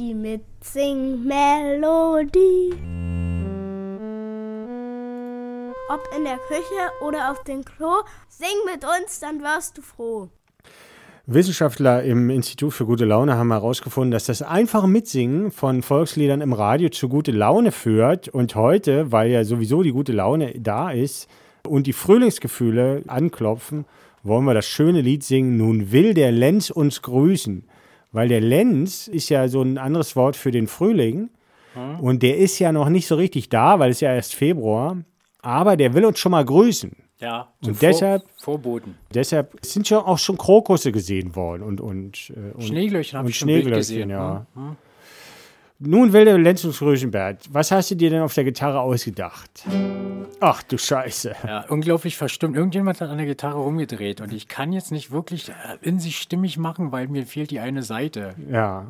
die Mitsing-Melodie. Ob in der Küche oder auf dem Klo, sing mit uns, dann wirst du froh. Wissenschaftler im Institut für gute Laune haben herausgefunden, dass das einfache Mitsingen von Volksliedern im Radio zu gute Laune führt. Und heute, weil ja sowieso die gute Laune da ist und die Frühlingsgefühle anklopfen, wollen wir das schöne Lied singen. Nun will der Lenz uns grüßen. Weil der Lenz ist ja so ein anderes Wort für den Frühling. Hm. Und der ist ja noch nicht so richtig da, weil es ja erst Februar. Aber der will uns schon mal grüßen. Ja, und Vor deshalb, Vorboten. Deshalb sind schon auch schon Krokusse gesehen worden und, und, äh, und Schneeglöckchen habe ich schon gesehen. Ja. Hm? Nun, Wilde Lenz und Röschenberg, was hast du dir denn auf der Gitarre ausgedacht? Ach du Scheiße. Ja, unglaublich verstimmt. Irgendjemand hat an der Gitarre rumgedreht und ich kann jetzt nicht wirklich äh, in sich stimmig machen, weil mir fehlt die eine Seite. Ja.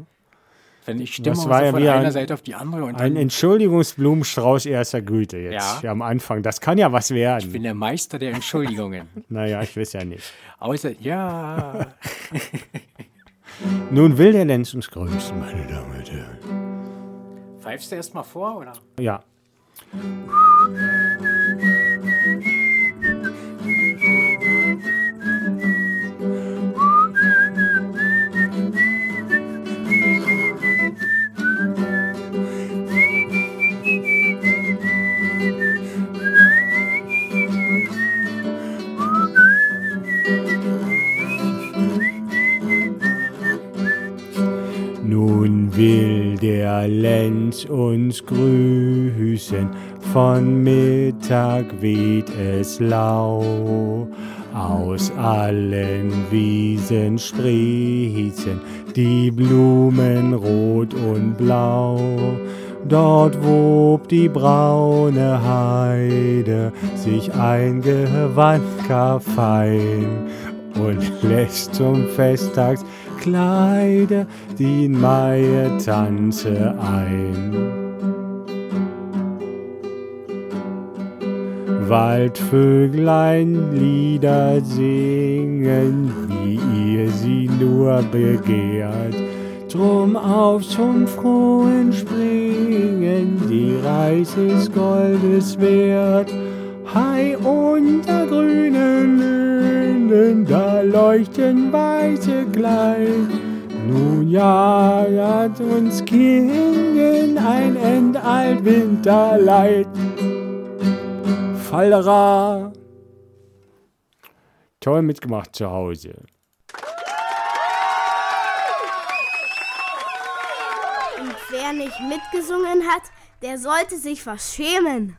Wenn ich stimme das war ja von einer ein, Seite auf die andere. Und ein Entschuldigungsblumenstrauß erster Güte jetzt ja. am Anfang. Das kann ja was werden. Ich bin der Meister der Entschuldigungen. naja, ich weiß ja nicht. Außer, ja. Nun will der Lenz uns grüßen, meine Damen und Herren. Pfeifst du erst mal vor, oder? Ja. Der Lenz uns grüßen, von Mittag weht es lau. Aus allen Wiesen sprießen die Blumen rot und blau. Dort wob die braune Heide sich ein Gewand fein und lässt zum Festtags Kleider die meine Tante ein. Waldvöglein Lieder singen, wie ihr sie nur begehrt. Drum auf zum frohen Springen, die Reis ist Goldes wert. Hei unter grünen Linden, leuchten weiße Kleid. Nun ja, hat uns Kinden ein Endalt Winterleid. Fallera. Toll mitgemacht zu Hause. Und wer nicht mitgesungen hat, der sollte sich was schämen.